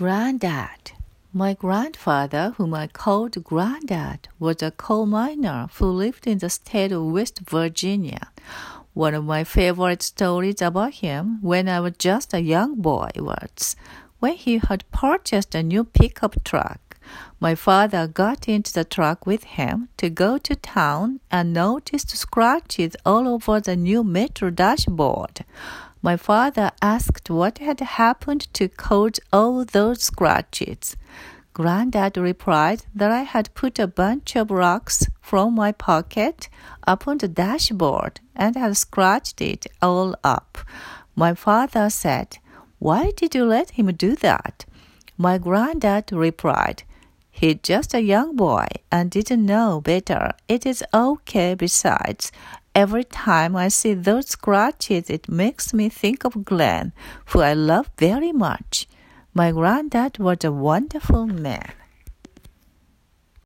Granddad. My grandfather, whom I called Granddad, was a coal miner who lived in the state of West Virginia. One of my favorite stories about him when I was just a young boy was when he had purchased a new pickup truck. My father got into the truck with him to go to town and noticed scratches all over the new Metro dashboard. My father asked what had happened to coat all those scratches. Granddad replied that I had put a bunch of rocks from my pocket upon the dashboard and had scratched it all up. My father said, Why did you let him do that? My granddad replied, He's just a young boy and didn't know better. It is okay besides. Every time I see those scratches, it makes me think of Glenn, who I love very much. My granddad was a wonderful man.